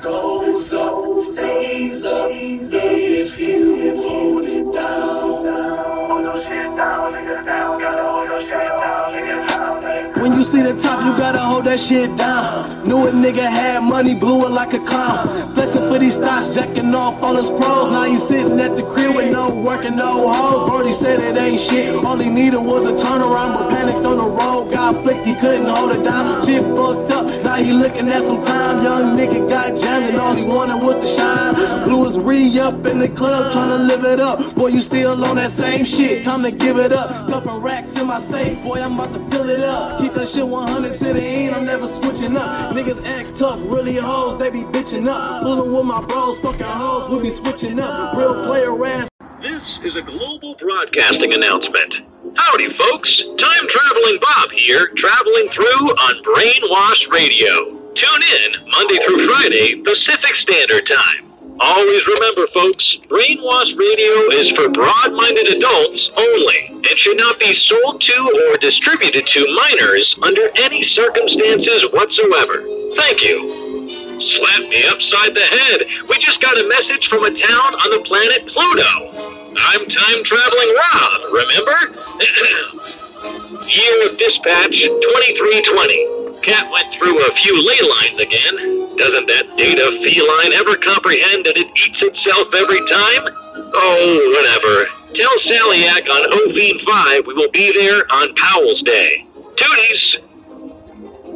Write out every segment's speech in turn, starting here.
Goes up, stays up, see the top, you gotta hold that shit down. Knew a nigga had money, blew it like a clown. Flexing for these stocks, jacking off all his pros. Now he's sitting at the crib with no work and no hoes. Brody said it ain't shit. All he needed was a turnaround, but panicked on the road. Got flicked, he couldn't hold it down. Shit fucked up, now he looking at some time. Young nigga got jammed and all he wanted was to shine. Blew his re up in the club, trying to live it up. Boy, you still on that same shit, time to give it up. Stuffing racks in my safe, boy, I'm about to fill it up. Keep that shit 100 to the end, I'm never switching up. Niggas act tough, really hoes, they be bitching up. Fooling with my bros, fucking hoes, we be switching up. Real player ass. Is a global broadcasting announcement. Howdy, folks. Time traveling Bob here, traveling through on Brainwash Radio. Tune in Monday through Friday, Pacific Standard Time. Always remember, folks, Brainwash Radio is for broad minded adults only and should not be sold to or distributed to minors under any circumstances whatsoever. Thank you. Slap me upside the head. We just got a message from a town on the planet Pluto. I'm time traveling Rob, remember? Year of dispatch 2320. Cat went through a few ley lines again. Doesn't that data feline ever comprehend that it eats itself every time? Oh, whatever. Tell Sallyak on Ovine 5 we will be there on Powell's Day. Tooties!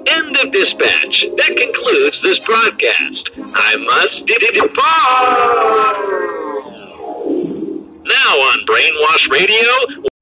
End of dispatch. That concludes this broadcast. I must depart. Now on Brainwash Radio.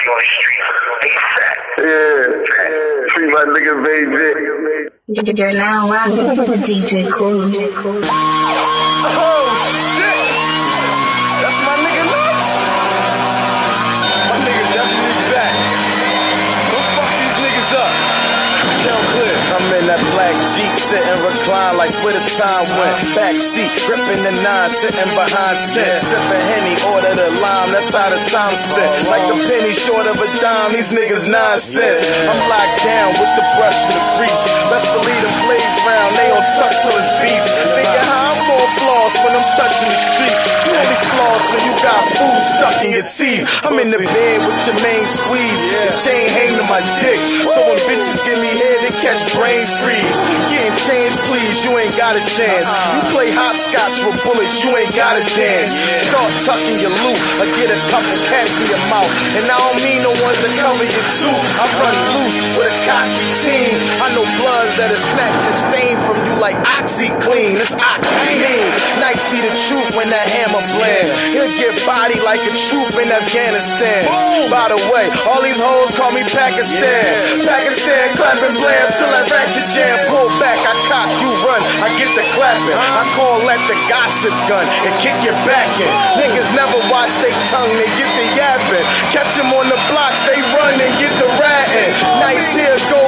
Be on the streets ASAP. Yeah. Free my nigga baby. You're now rocking with DJ Cool. Oh shit! That's my nigga nuts. My nigga definitely back. Don't fuck these niggas up. Count clear. I'm in that black Jeep sitting recline like where the time went. Back seat, gripping the nine, sitting behind ten. Sipping Henny, order the lime, that's how the time spent. Like a penny short of a dime, these niggas nonsense. I'm locked down with the brush and the grease. Best believe them blades round, they on tuck till it's beef. Thinking how I'm more floss when I'm touching the street. You only floss when you got food stuck in your teeth. I'm in the bed with your main squeeze. The chain hang to my dick. So when bitches give me head, they catch brain freeze. Getting change, please, you ain't got a chance. You play hopscotch with bullets, you ain't got a dance. Start tucking your loot or get a couple cats in your mouth. And I don't mean the ones that cover your tooth. I run loose with a cocky team. I know bloods that are snatched and stained from you like OxiClean. It's oxiclean. Nice see the truth when that hammer blend. He'll get body like a troop in Afghanistan. By the way, all these hoes call me Pakistan. Pakistan clapping blam till that ratchet jam pull back. I cock, you run. I get the clapping. I call that the gossip gun and kick your back in. Niggas never watch they tongue, they get the yapping. Catch them on the blocks, they run and get the ratting. Nice here, go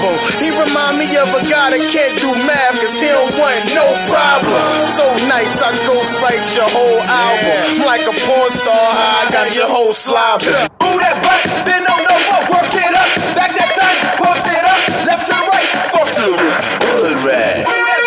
'em. He remind me of a guy that can't do math, cause he don't want no problem. So nice, I go write your whole album. I'm like a porn star, I got your whole slobbing. Move that butt, bend on the wall, work it up, back that thing, Hood rat.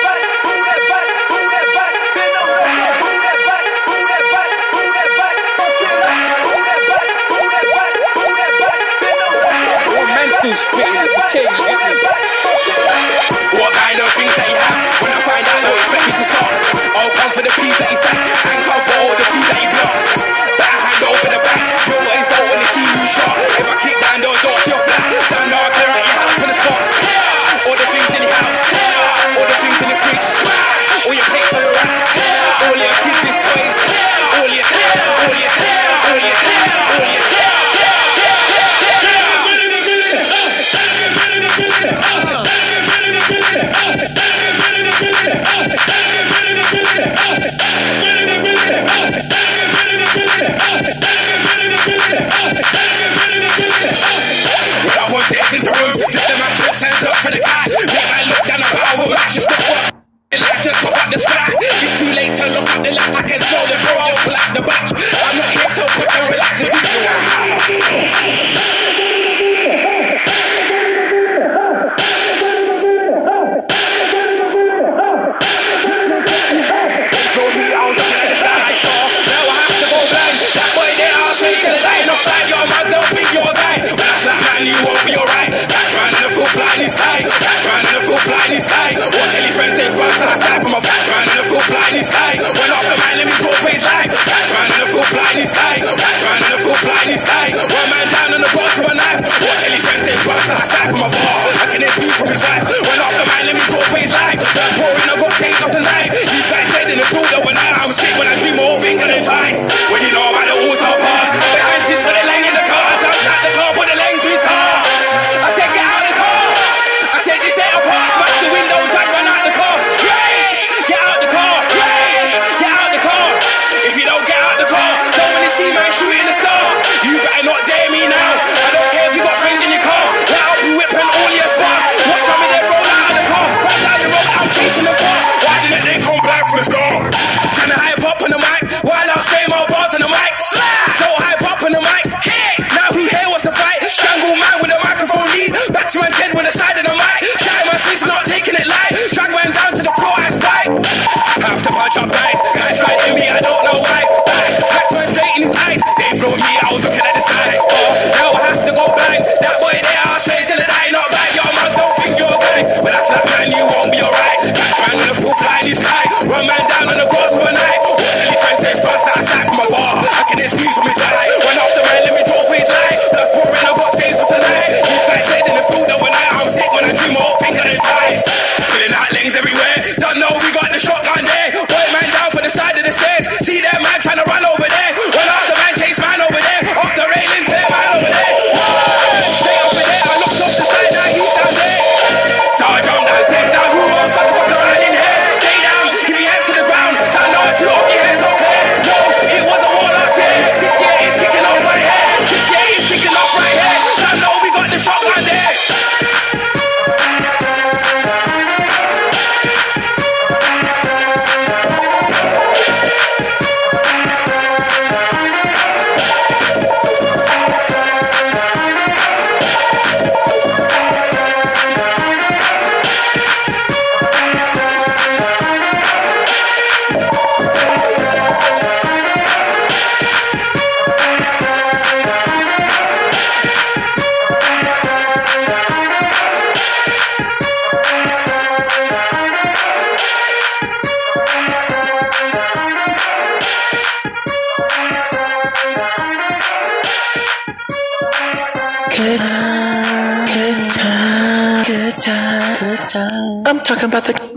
I'm talking about the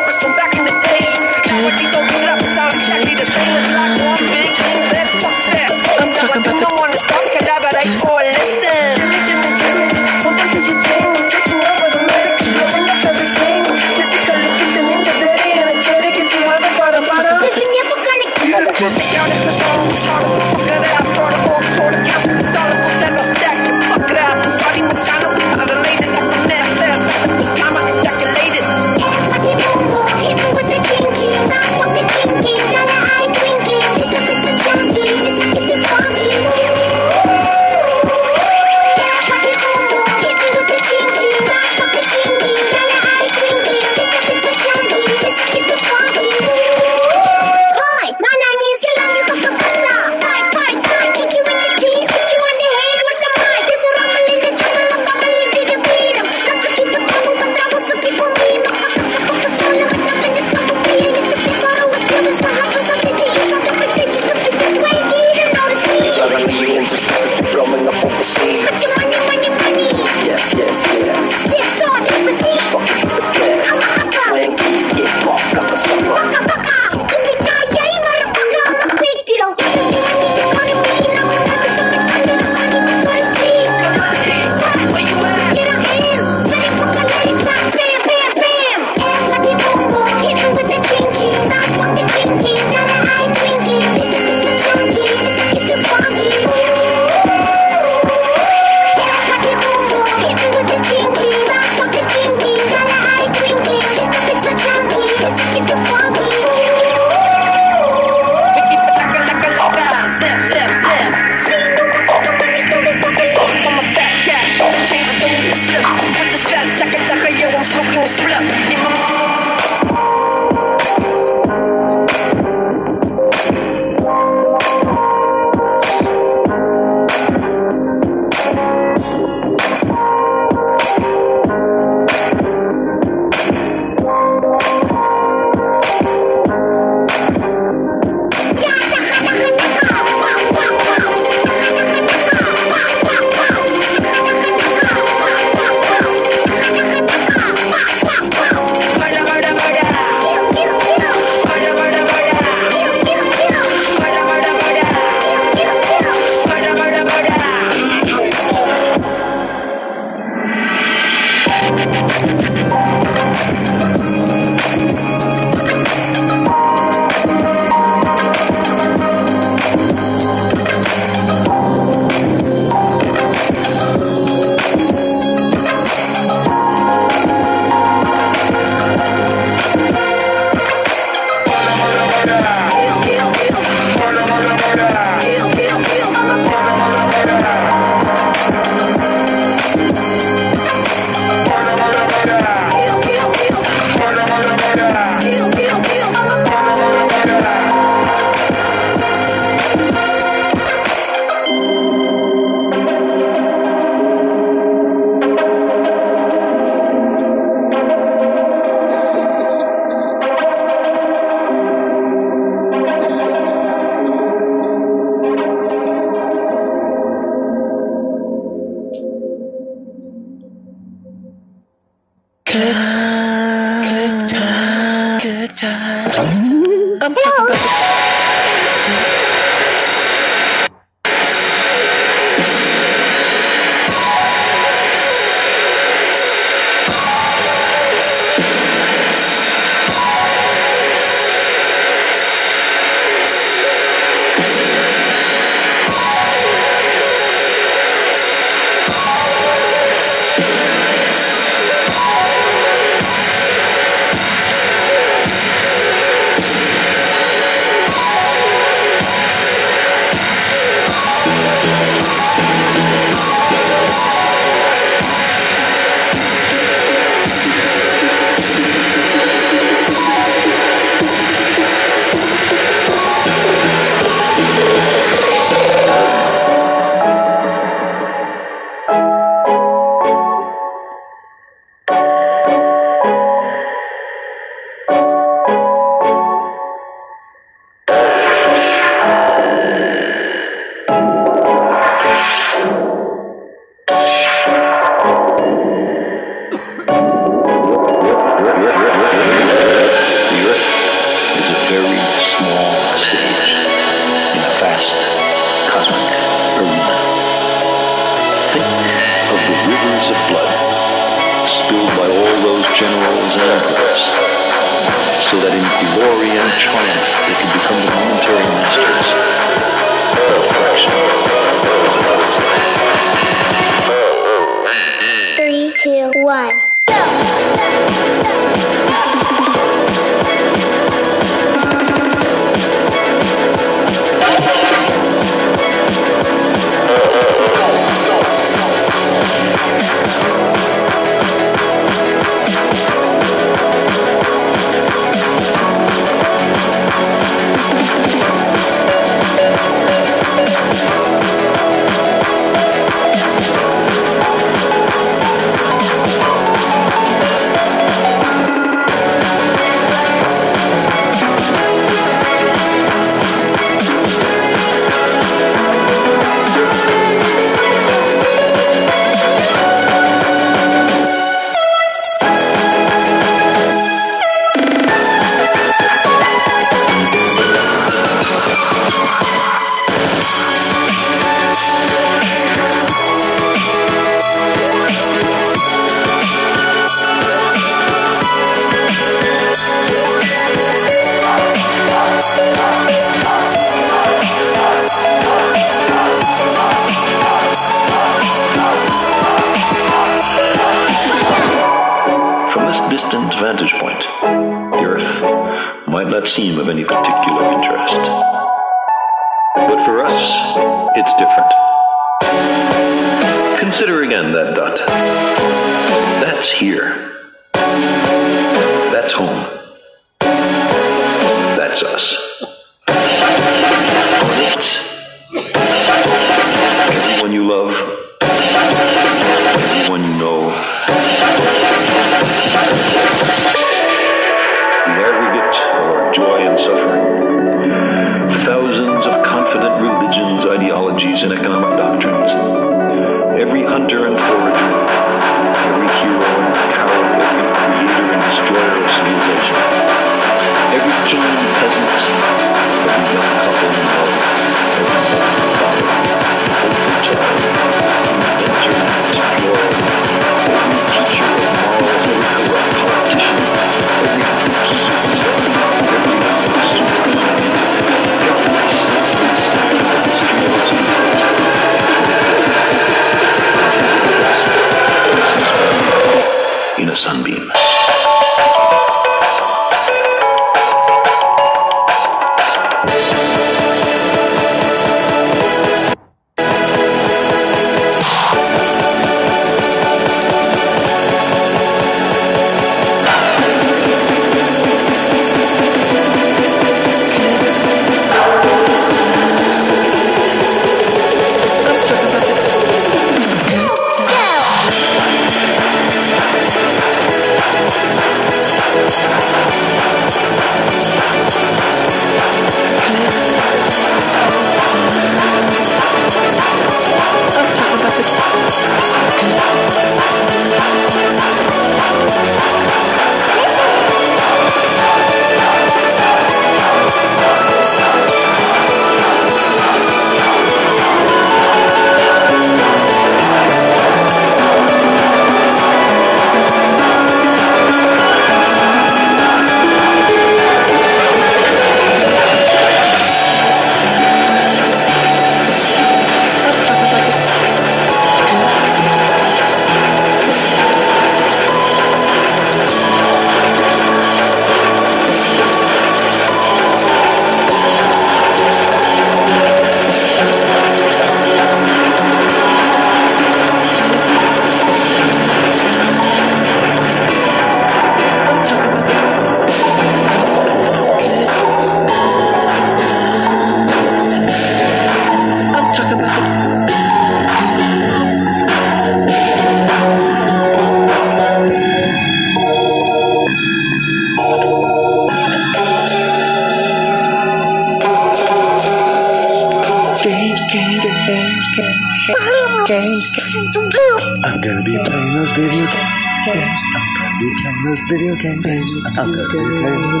games. I'm gonna be playing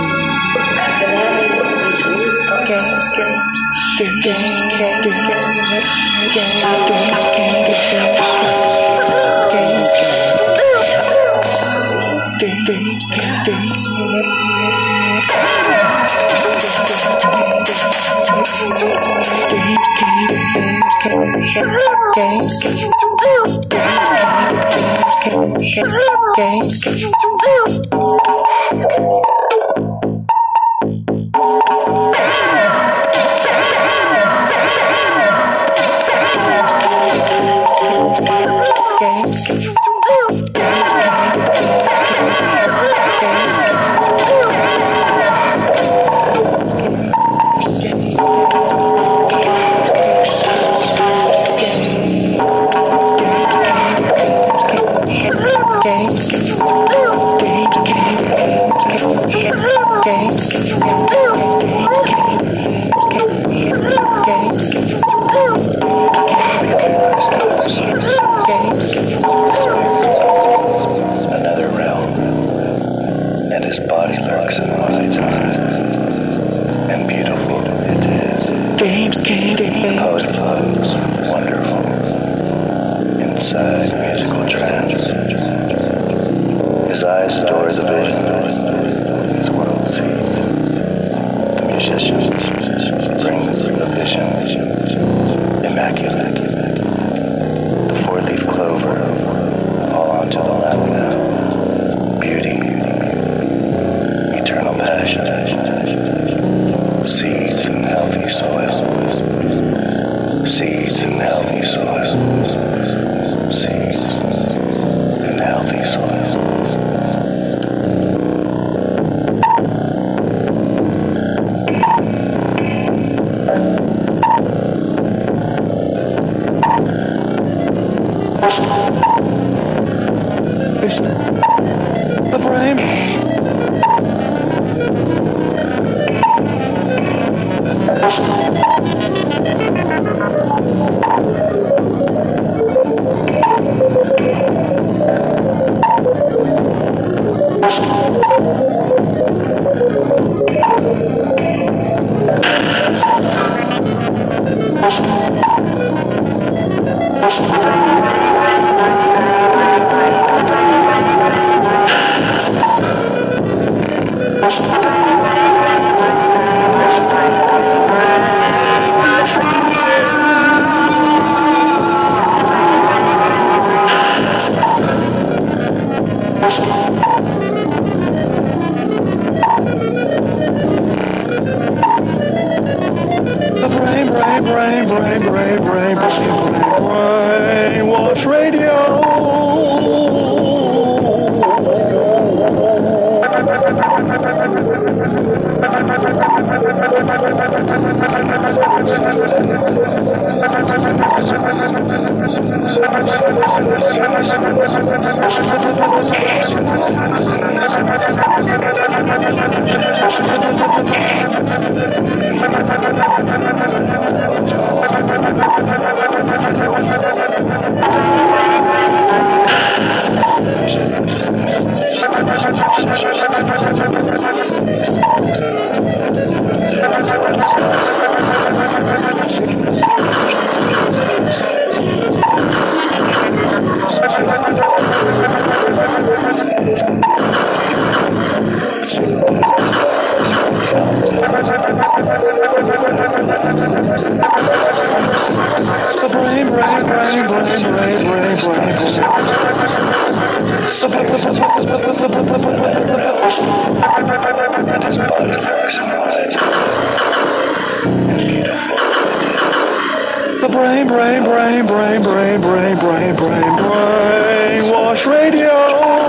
Listen. The The brain, brain, brain, brain, brain, brain, brain, The brain, brain, brain, brain, brain, brain, brain, brain, brain, wash radio.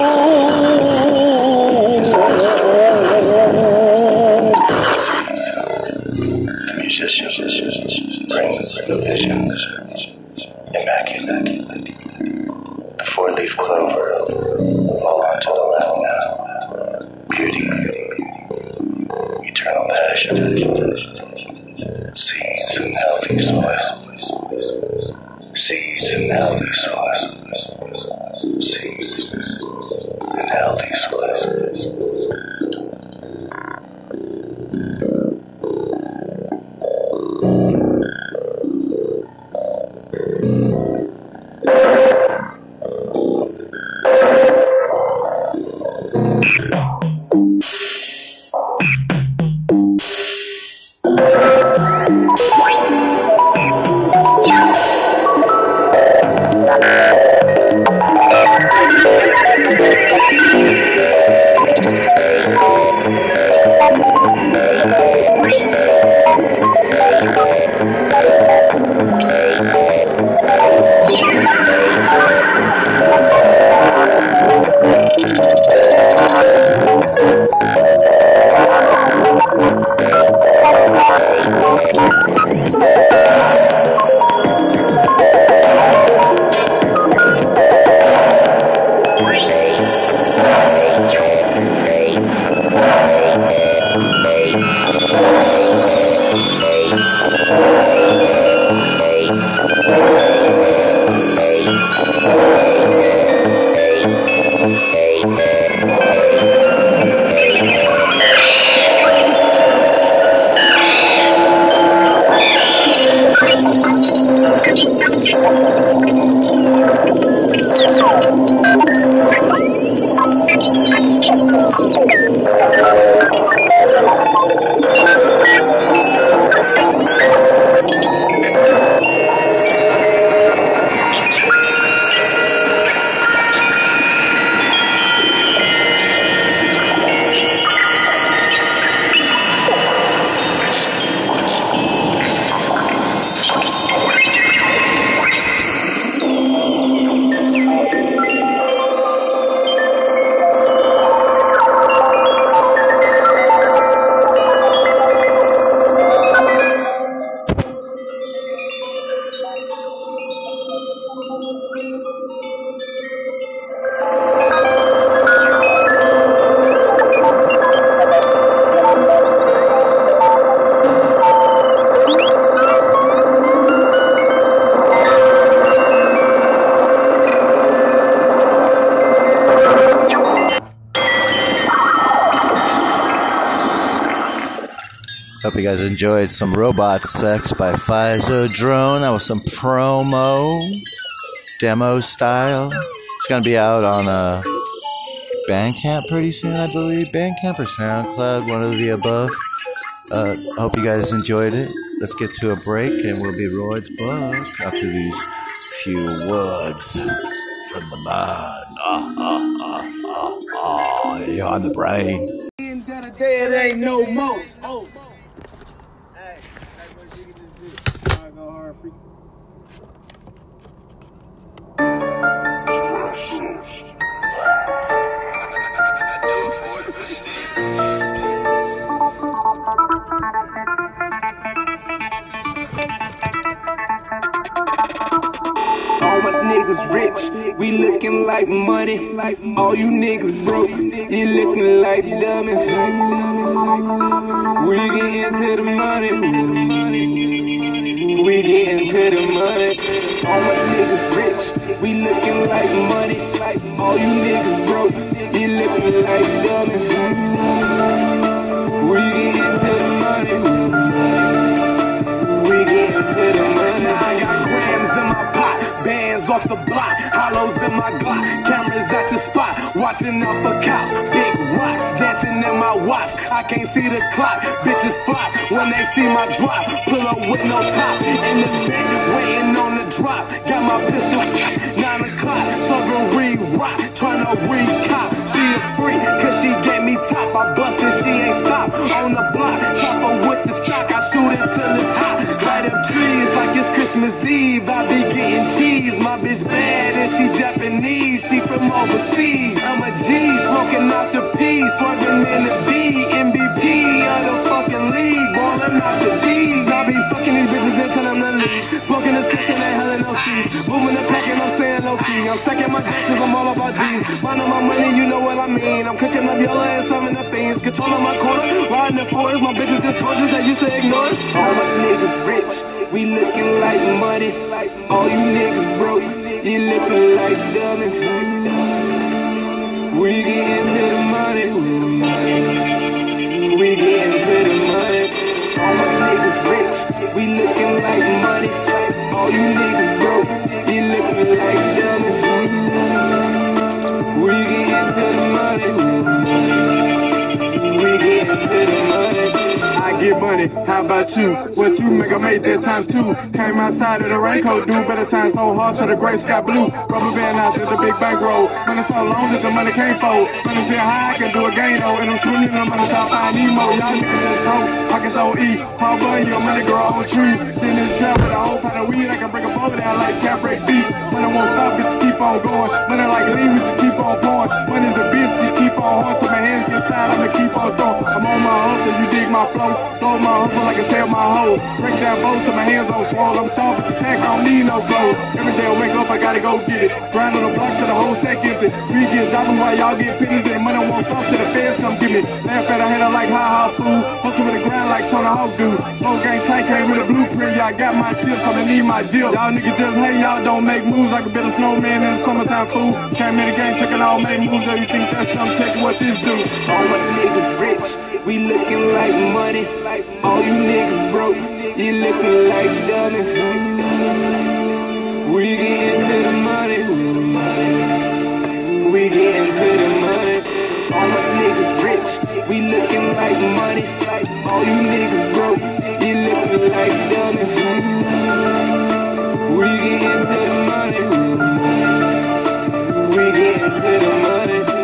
You guys enjoyed some Robot Sex by Pfizer Drone. That was some promo, demo style. It's going to be out on uh, Bandcamp pretty soon, I believe. Bandcamp or SoundCloud, one of the above. Uh, hope you guys enjoyed it. Let's get to a break and we'll be Royd's book after these few words from the man. Ah, ah, ah, ah, ah, you're on the brain. Dead ain't no more. Oh. Hey, hey, what you can All my niggas rich, we looking like money. Like all you niggas broke, you looking like dummies. We get into the money. We get into the money. All my niggas rich, we looking like money. Like all you niggas broke, you looking like dummies. We get into the money. We get into the money. Off the block, hollows in my Glock, cameras at the spot, watching off a cops, big rocks dancing in my watch. I can't see the clock, bitches flop when they see my drop. Pull up with no top in the bed, waiting on the drop. Got my pistol, nine o'clock, serving re-rock, trying to re-cop. She a freak, cause she get me top. I bust and she ain't stop on the block, chopper with the stock. I shoot it till it's hot, light up trees like it's Christmas Eve. I be getting cheese, my bitch bad and she Japanese, she from overseas. I'm a G, smoking off the P, swerving in the B, MVP of the fucking league, ballin' out the D. I be fucking these bitches and tell them to leave. Smoking this Christian ain't hella no seas. Moving the pack and I'm staying low key. I'm stacking my dresses, I'm all about G's. Minding my money, you know what I mean. I'm cooking up yellow and serving the fiend. Benz, control on my corner. Riding the fours, my bitches just gorgeous, they used to ignore us. All my niggas rich, we looking like money. All you niggas broke, you looking like dummies. We get into the money. We get into the money. All my niggas rich, we looking like money. All you niggas broke, you looking like dummies. We get into the money. We get into the get money, how about you? What you make, I made that times two. Came outside of the raincoat, dude, better shine so hard to the gray sky blue. Rubber band out to the big bankroll. Money so long that the money can't fold. Money see how I can do a game though. And I'm shooting in the money shop, I need more. Y'all niggas just broke, pockets on E. Paul Bunny, your money grow on trees. Sitting in the trap with a whole pot of weed, I can break a bowl down like cap break beef. I won't stop, bitches keep on going. When Money like lean, we just keep on pouring. Money's a bitch, she keep on hard till my hands get tired, I'ma keep on throwing. I'm on my hustle, you dig my flow. Throw my hustle like I sell my hoe. Break down bows till my hands on swole. I'm soft as a tack, I don't need no clothes. Every day I wake up, I gotta go get it. Grind on the block till the whole sack empty. We get dollars while y'all get pennies, and the money won't stop till the feds come get me. Laugh at a hater like ha ha fool. Hustle with the grind like Tony Hawk do. Whole gang tight came with a blueprint, y'all got my tips, I'ma need my deal. Y'all niggas just hate, y'all don't make moves. I can build a snowman in the summertime fool. Came in the game checking all make moves, so you think that's something, check what this do. All my niggas rich, we looking like money. All you niggas broke, you looking like dummies. We get into the money. We get into the we looking like money. Like all you niggas broke, you looking like dummies. We get into the money. We get into the money.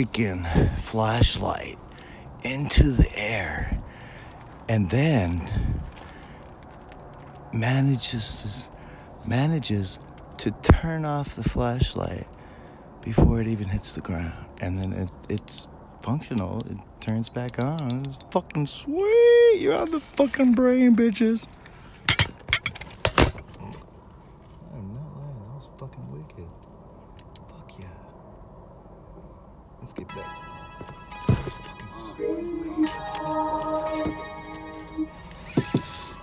Freaking flashlight into the air and then manages manages to turn off the flashlight before it even hits the ground. And then it, it's functional. It turns back on. It's fucking sweet. You're on the fucking brain bitches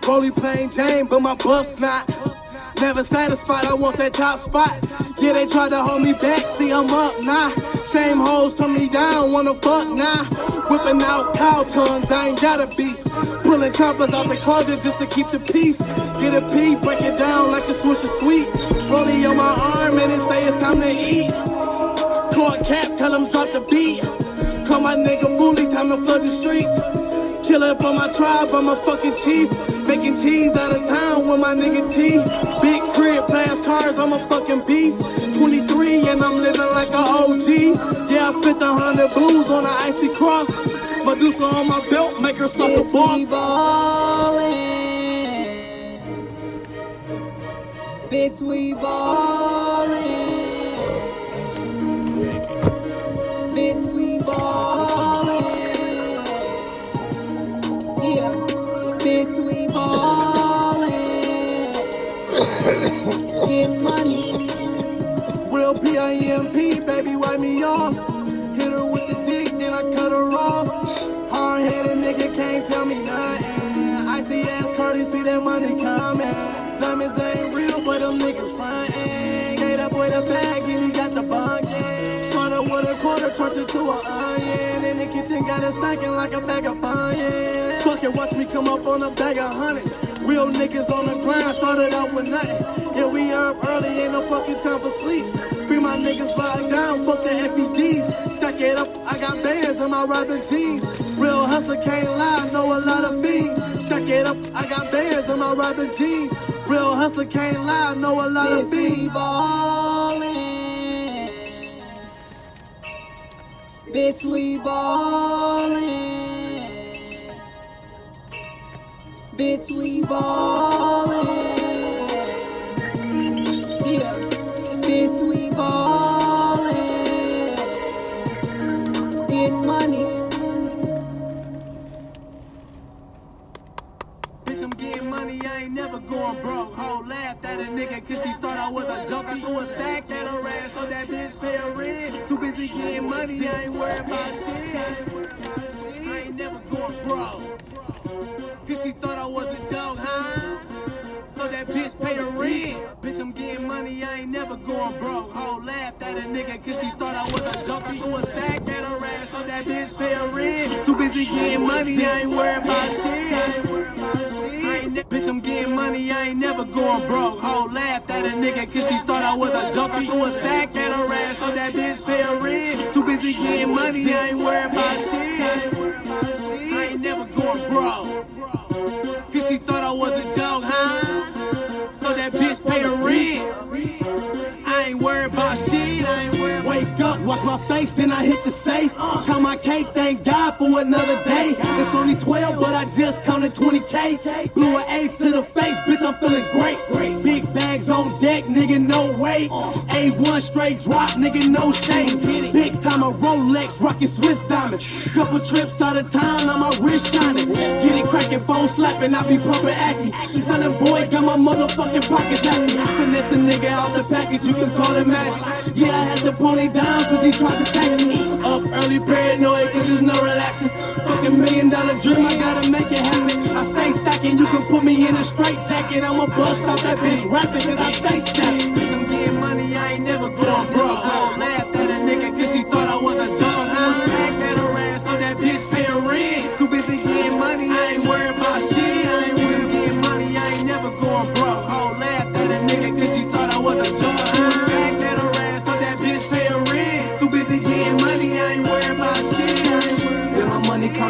Rolly plain Jane, but my buff's not. Never satisfied, I want that top spot. Yeah, they tried to hold me back, see I'm up now. Same hoes turn me down, wanna fuck now. Whipping out cow tongues, I ain't gotta be. Pulling choppers out the closet just to keep the peace. Get a pee, break it down like a swish of sweet. Rolly on my arm and it say it's time to eat. Court cap, tell him drop the beat. Call my nigga bully, time to flood the streets. Killer for my tribe, I'm a fucking chief. Making cheese out of town with my nigga T. Big crib, fast cars, I'm a fucking beast. 23 and I'm living like a OG. Yeah, I spent a hundred blues on an icy cross. Medusa on my belt, make her suck a boss. Bitch, we ballin'. Bitch, we ballin'. We ballin'. Get money. Real P-I-M-P, baby, wipe me off. Hit her with the dick, then I cut her off. Hard-headed nigga can't tell me nothing. Icy ass Cardi, see that money coming. Diamonds ain't real, but them niggas frontin'. Gate up with a bag, and he got the bunkin'. With a quarter, crunch it to a onion. In the kitchen, got it stacking like a bag of onions. Fuck it, watch me come up on a bag of hundreds. Real niggas on the grind, started out with nothing. Yeah, we up early, ain't no fucking time for sleep. Free my niggas locked down, fuck the FEDs. Stack it up, I got bands in my Robin jeans. Real hustler can't lie, know a lot of fiends. Stack it up, I got bands in my Robin jeans. Real hustler can't lie, know a lot of Bitch, Bitch, we ballin'. Bitch, we ballin'. Yeah. Bitch, we ballin'. Get money. Bitch, I'm getting money, I ain't never going broke. Ho, laughed at a nigga cause she thought I was a joke. I threw a stack at her ass so that bitch her rent. Too busy getting money, I ain't worried about shit. I ain't never going broke. Cause she thought I was a joke, huh? So that bitch pay her rent. Bitch, I'm getting money, I ain't never going broke. Ho, laughed at a nigga cause she thought I was a joke. I threw a stack at her ass so that bitch pay her rent. Too busy getting money, I ain't worried about shit. Bitch, I'm getting money, I ain't never going broke. Ho, laughed at a nigga cause she thought I was a joke. I threw a stack at her ass so that bitch pay her rent. Too busy getting money, I ain't worried about shit. I ain't worried about shit. I ain't never going broke. Cause she thought I was a joke, huh? So that bitch pay her rent. Wash my face, then I hit the safe. Count my cake, thank God for another day. It's only 12, but I just counted 20k. Blew an eighth to the face, bitch, I'm feeling great. Big bags on deck, nigga, no way. A1 straight drop, nigga, no shame. Big time a Rolex, rockin' Swiss diamonds. Couple trips out of town, on my wrist shining. Get it crackin', phone slapping, I be pumping Aki. Stunning boy, got my motherfucking pockets happy. Finesse a nigga out the package, you can call it magic. Yeah, I had the pony down, cause he tried to tax me. Up early, paranoid, cause there's no relaxing. Fucking million dollar dream, I gotta make it happen. I stay stacking, you can put me in a straight jacket. I'ma bust out that bitch rapping, cause I stay stacking. Bitch, I'm getting money, I ain't never going broke. I laughed at a nigga, cause she thought I was a joke. I stack at her ass, so that bitch pay her rent. Too busy getting money, I ain't worried about shit. I ain't worried getting money, I ain't never going broke. I laughed at a nigga, cause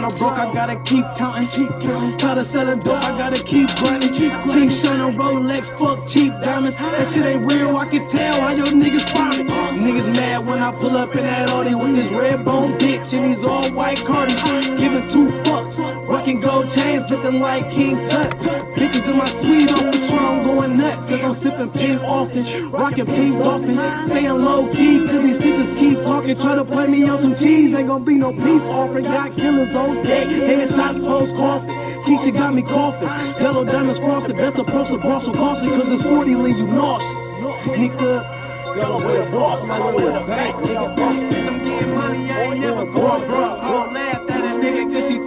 my broke, I gotta keep counting, keep counting. Tired of selling dope, I gotta keep grinding, keep grinding. Shining Rolex, fuck cheap diamonds. That shit ain't real, I can tell how your niggas farming. Niggas mad when I pull up in that Audi with this red bone bitch and these all white cardies. Giving two fucks, rocking gold chains, looking like King Tut. Bitches in my suite on Patron going nuts, cause I'm sipping pink often, rocking pink dolphin. Staying low key, cause these niggas keep talking, try to play me on some cheese. Ain't gonna be no peace offering, got killers on deck, headshots close coffin. Keisha got me coughing. Yellow diamonds frosted, best approach to Brussels caution, cause it's 40 leave you nauseous. Nigga, yellow with a boss, yellow with a bank, nigga. Bitch, I'm getting money, I ain't never going broke. I laughed at a nigga cause she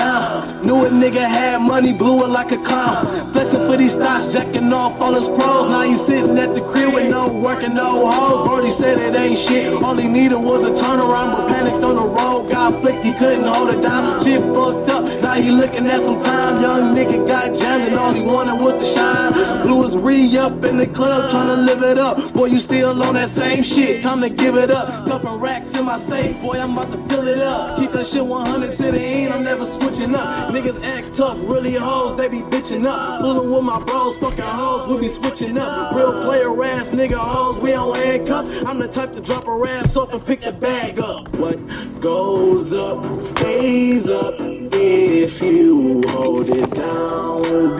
down. Knew a nigga had money, blew it like a clown. Flexing for these stocks, jacking off all his pros. Now he sitting at the crib with no work and no hoes. Brody said it ain't shit. All he needed was a turnaround, but panicked on the road. Got conflict, he couldn't hold it down. Shit fucked up, now he looking at some time. Young nigga got jammed and all he wanted was to shine. Blew his re up in the club, trying to live it up. Boy, you still on that same shit, time to give it up. Stuffing racks in my safe, boy, I'm about to fill it up. Keep that shit 100 to the end, I'm never switching up. Niggas act tough, really hoes, they be bitching up. Fooling with my bros, fucking hoes, we be switching up. Real player ass nigga hoes, we on handcuff. I'm the type to drop a ass off and pick the bag up. What goes up stays up if you hold it down.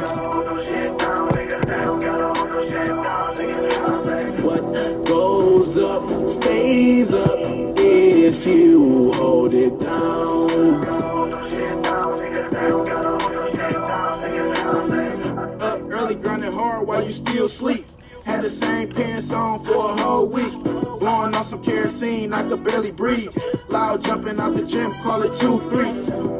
What goes up stays up if you hold it down. Up early, grinding hard while you still sleep. Had the same pants on for a whole week. Blowing on some kerosene, I could barely breathe. Loud jumping out the gym, call it 2 3.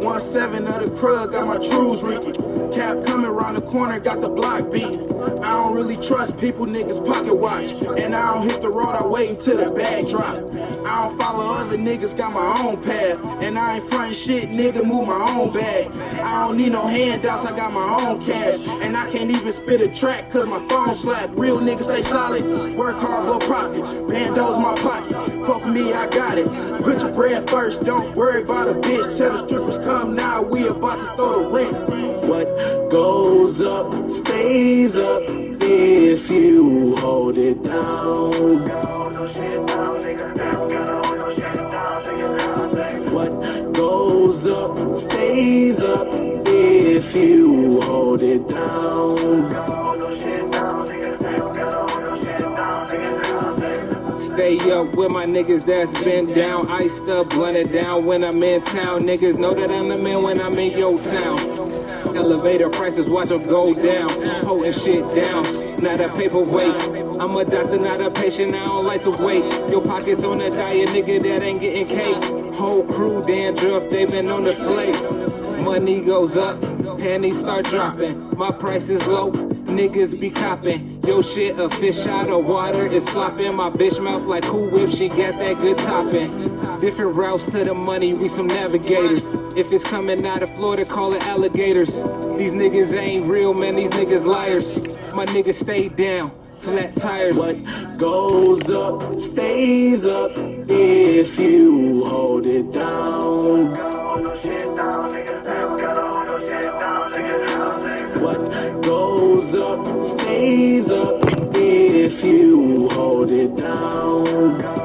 1 7 of the crud, got my trues reeking. Cap coming around the corner, got the block beating. I don't really trust people, niggas pocket watch. And I don't hit the road, I wait until the bag drop. I don't follow other niggas, got my own path. And I ain't frontin' shit, nigga, move my own bag. I don't need no handouts, I got my own cash. And I can't even spit a track, cause my phone slap. Real niggas stay solid, work hard, blow profit. Bandos my pocket, fuck me, I got it. Put your bread first, don't worry about a bitch. Tell the strippers come now, we about to throw the rent. What goes up stays up if you hold it down. What goes up stays up if you hold it down. Stay up with my niggas that's been down. Iced up, blunted down when I'm in town. Niggas know that I'm the man when I'm in your town. Elevator prices, watch them go down. Holding shit down, not a paperweight. I'm a doctor, not a patient, I don't like to wait. Your pockets on a diet, nigga, that ain't getting cake. Whole crew dandruff, they been on the flake. Money goes up, panties start dropping. My price is low, niggas be copping. Yo shit, a fish out of water is flopping. My bitch mouth like who Whip, she got that good topping. Different routes to the money, we some navigators. If it's coming out of Florida, call it alligators. These niggas ain't real, man, these niggas liars. My niggas stay down, flat tires. What goes up stays up if you hold it down. What goes up stays up if you hold it down.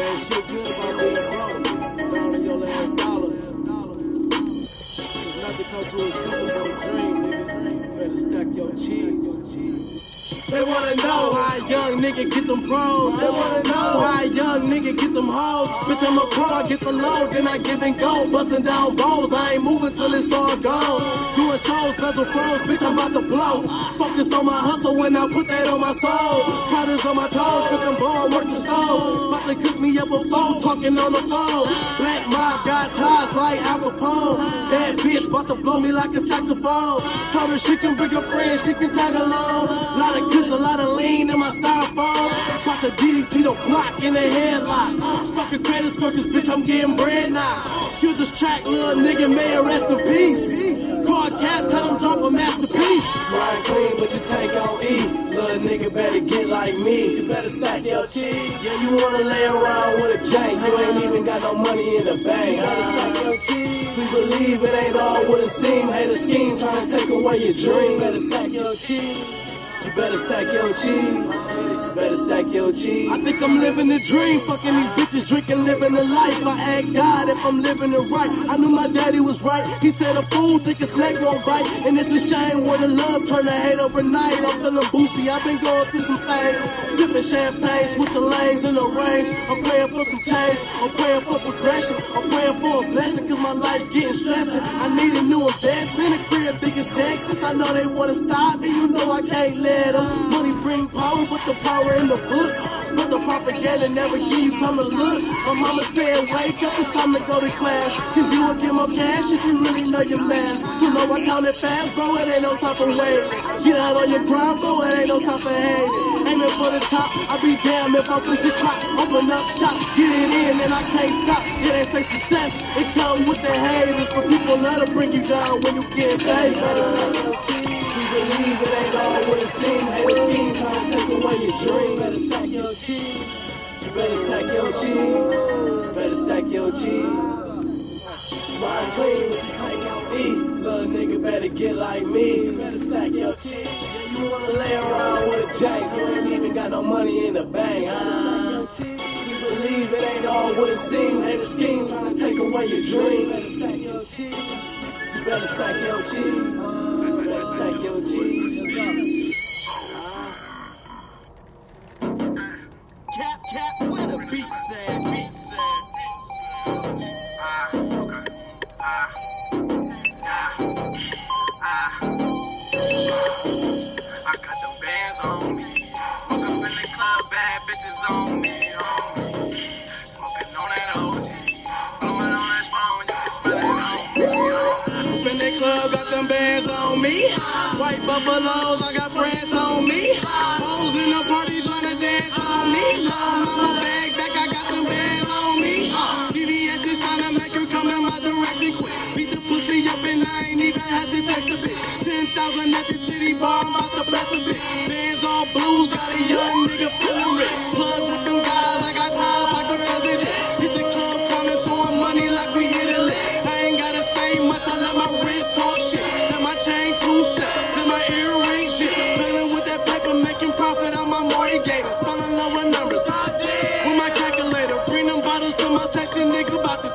Ain't shit good about your dollars. Nothing but a dream, nigga. Better stack your cheese. They wanna know how a young nigga get them pros. They wanna get them hoes. Bitch, I'm a pro, I get the load, then I give and go. Busting down balls, I ain't moving till it's all gone. Doing shows, bezel froze, bitch, I'm about to blow. Focused on my hustle when I put that on my soul. Powders on my toes, them ball, work the stove. About to cook me up a phone, talking on the phone. Black mob got ties like Al Capone. That bitch about to blow me like a saxophone. Told her she can bring a friend, she can tag along. Lot of kush, a lot of lean in my styrofoam. About to DDT the block in the Fucking credit scratchers, bitch, I'm getting bread now. Kill this track, little nigga, may rest in peace. Card cap, tell him drop a masterpiece. Ride clean, but your tank on E. Little nigga better get like me. You better stack your cheese. Yeah, you wanna lay around with a jank. You ain't even got no money in the bank. Better stack your cheese. Please believe it ain't all what it seems. Hate a scheme trying to take away your dream. Better stack your cheese. Better stack your cheese. Better stack your cheese. I think I'm living the dream. Fucking these bitches, drinking living the life. I ask God if I'm living it right. I knew my daddy was right. He said a fool think a snake won't bite. And it's a shame where the love turned to hate overnight. I'm feeling boozy. I've been going through some things. Sipping champagne, switching lanes in the range. I'm praying for some change. I'm praying for progression. I'm praying for a blessing cause my life getting stressing. I need a new investment. A crib big as Texas. I know they wanna stop me. You know I can't let Money bring power, but the power in the books. But the propaganda never give you time to look. My mama said, wake up, it's time to go to class. Cause you will give more cash if you really know your math. You know I count it fast, bro, it ain't no time for waiting. Get out on your grind, bro, it ain't no time for hating. Aiming for the top, I'll be damned if I push the clock. Open up shop, get it in, and I can't stop. Yeah, they say success, it comes with the haters. But people love to bring you down when you get paid. Believe it ain't all what it seems. A scheme trying to take away your dream. Better stack your cheese. You better stack your cheese. Better stack your cheese. Ride clean what you take on me. Little nigga better get like me. Better stack your cheese. You wanna lay around with a J. You ain't even got no money in the bank. Huh? You believe it ain't all what it seems. Hate a scheme trying to take away your dream. Better stack your cheese. Better stack your cheese. Better stack your cheese. Cap, cap, where the beat said, beat said. Ah, okay. Ah, ah, ah. I got them bands on me. Woke up in the club, bad bitches on me, White buffaloes, I got brands on me. Hoes in the party tryna dance on me. Long mama bag back, I got them bands on me. Uh, VVS is tryna make her come in my direction quick. Beat the pussy up and I ain't even had to text a bitch. 10,000 at the titty bar, I'm about to bless a bitch. Bands all blues, got a young nigga feeling rich.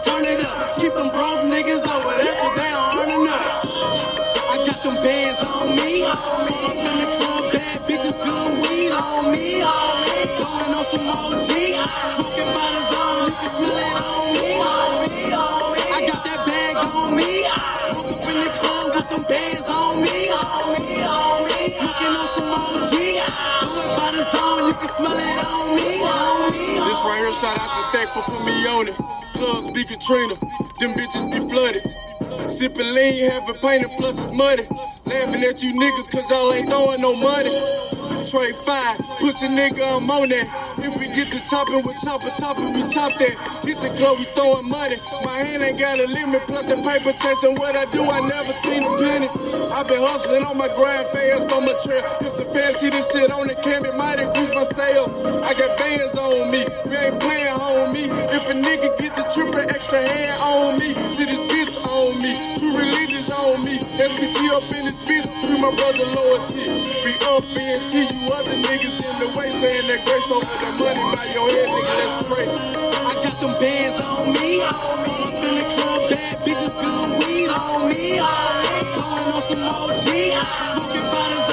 Turn it up. Keep them broke niggas over there, cause they don't earn enough. I got them bands on me. Up in the club, bad bitches, good weed on me. Going on some OG. Smoking the zone, you can smell it on me. I got that bag on me. Woke up in the club, got them bands on me. Smoking on some OG. Going the zone, you can smell it on me. On me. This right here, shout out to Stack for putting me on it. Clubs be Katrina, them bitches be flooded. Sipping lean, having painted plus it's muddy. Laughing at you niggas cause y'all ain't throwing no money. Trade five, pussy nigga, I'm on that. If we get the chopping, we chopper, chopper, we chop that. Hit the club, we throwing money. My hand ain't got a limit, plus the paper chasing what I do, I never seen a penny. i been hustling on my grind, fast on my trail. See this shit on the cam, it might increase my sales. I got bands on me, we ain't playing homie. If a nigga get the triple extra hand on me, see this bitch on me, true religions on me. SBC up in this bitch, free my brother loyalty. We up BNT, you other niggas in the way saying that grace over the money by your head, nigga, let's pray. I got them bands on me. Pull up in the club, bad bitches, good weed on me. Going on some OG. Smoking by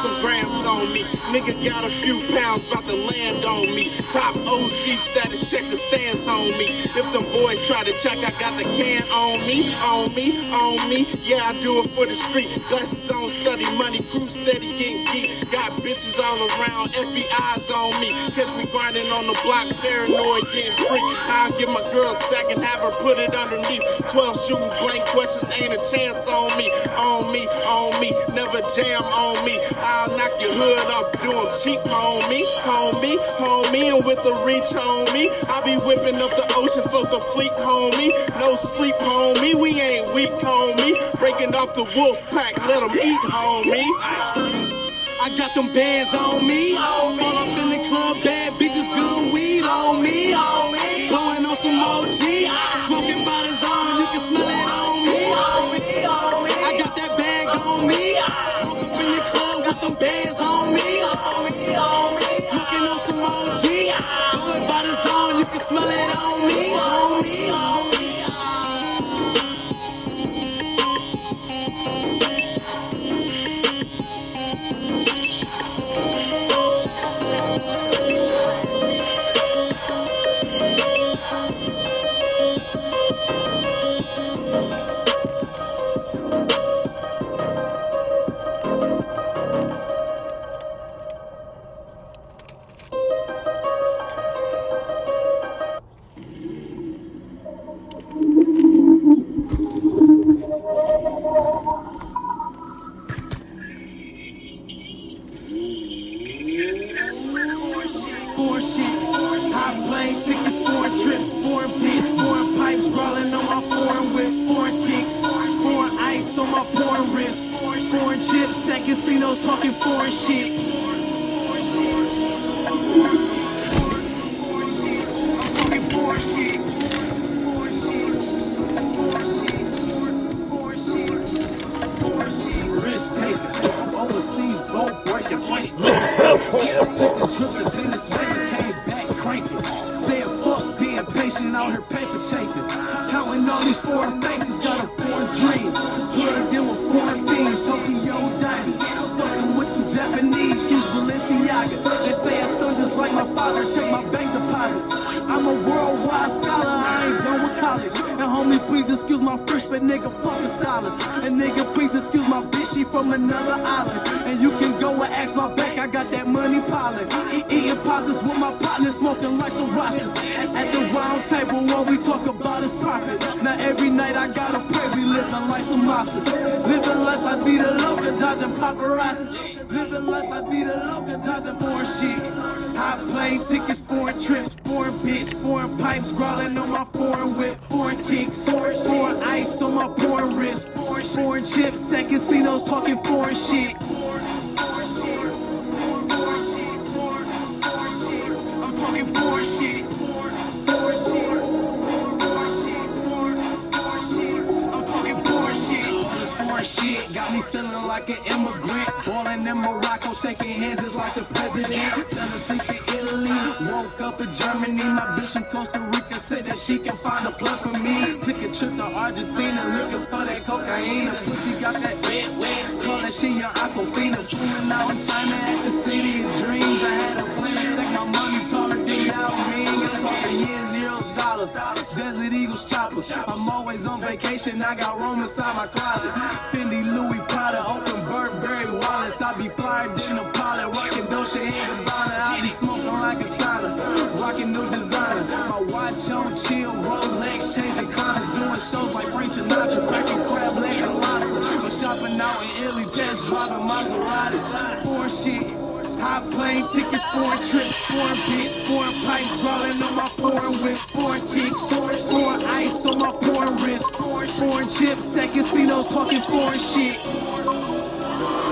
some grams on me. Nigga got a few pounds about to land on me. Top OG status, check the stands on me. If them boys try to check, I got the can on me, on me, on me. Yeah, I do it for the street. Glasses on, study money, crew steady, getting geek. Got bitches all around, FBI's on me. Catch me grinding on the block, paranoid, getting free. I'll give my girl a second, have her put it underneath. 12 shooting blank questions, ain't a chance on me. On me, on me, never jam on me. I'll knock your hood off, do 'em cheap, homie. Homie, homie, and with the reach, homie. I be whipping up the ocean for the fleet, homie. No sleep, homie, we ain't weak, homie. Breaking off the wolf pack, let 'em eat, homie. I got them bands on me. Pull up in the club, bad bitches, good weed on me. Blowing on some OG. Smell it on me. Balenciaga. They say I still just like my father, check my bank deposits. I'm a worldwide scholar, ain't done with college. And homie, please excuse my French, but nigga, fuck the scholars. And nigga, please excuse my bitch, she from another island. And you can go and ask my bank, I got that money piling. Eating posits with my partner, smoking like some rosters. At, the round table, what we talk about is profit. Now every night I gotta pray, we living like some monsters. Living life, I be the local, dodging paparazzi. Living life, I be the local, dodging foreign shit. High plane tickets, foreign trips, foreign bitch, foreign pipes, growling on my foreign whip, foreign kicks, foreign ice on my foreign wrist, foreign chips, at casinos talking foreign shit. I'm talking foreign shit. Shit me feeling like an immigrant. Balling in Morocco, shaking hands is like the president. Tell her sleep in Italy. Woke up in Germany. My bitch from Costa Rica said that she can find a plug for me. Took a trip to Argentina looking for that cocaine. Pussy got that wet, wet. Call that shit young Aquafina. Chilling out in China at the city of dreams. I had a plan. Take my money, taller than Yao dollars. Desert Eagles choppers. I'm always on vacation. I got Rome inside my closet. Fendi, Louis Prada, open Burberry wallets. I be flyer than a pilot. Rocking Dolce and Gabbana. I be smoking like a sauna. Rocking new designer. My watch on chill. Rolex changing colors. Doing shows like Frank Sinatra. Cracking crab legs and lobster. But shopping out in Italy. Test driving Maseratis. Foreign shit. High plane tickets, foreign trips, foreign bitch, foreign pipes, rolling on my foreign whip, foreign kicks, foreign foreign ice on my foreign wrist, foreign foreign chips, second at casinos talking foreign shit.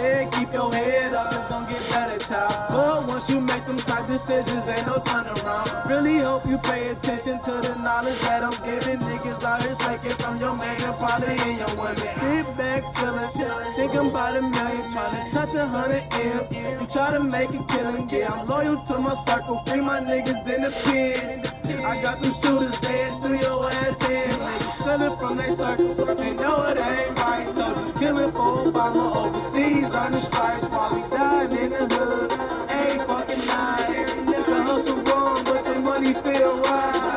Said, keep your head up, it's gonna get better, child. But once you make them type decisions, ain't no turnaround. Really hope you pay attention to the knowledge that I'm giving. Niggas out here slaking from your man and probably in your women. Sit back, chillin', chillin', thinking about a million, tryna touch a hundred M's and try to make a killing. Yeah, I'm loyal to my circle, free my niggas in the pen. I got them shooters dead through your ass in. Niggas feeling from they circles, they know it ain't right. So just killing for Obama overseas on the stripes while we dying in the hood. Ain't fucking night. The hustle wrong, but the money feel right.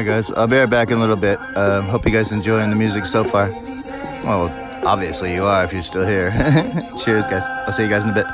Right, guys. I'll be right back in a little bit. Um, hope you guys enjoying the music so far. Well, obviously you are if you're still here. Cheers, guys. I'll see you guys in a bit.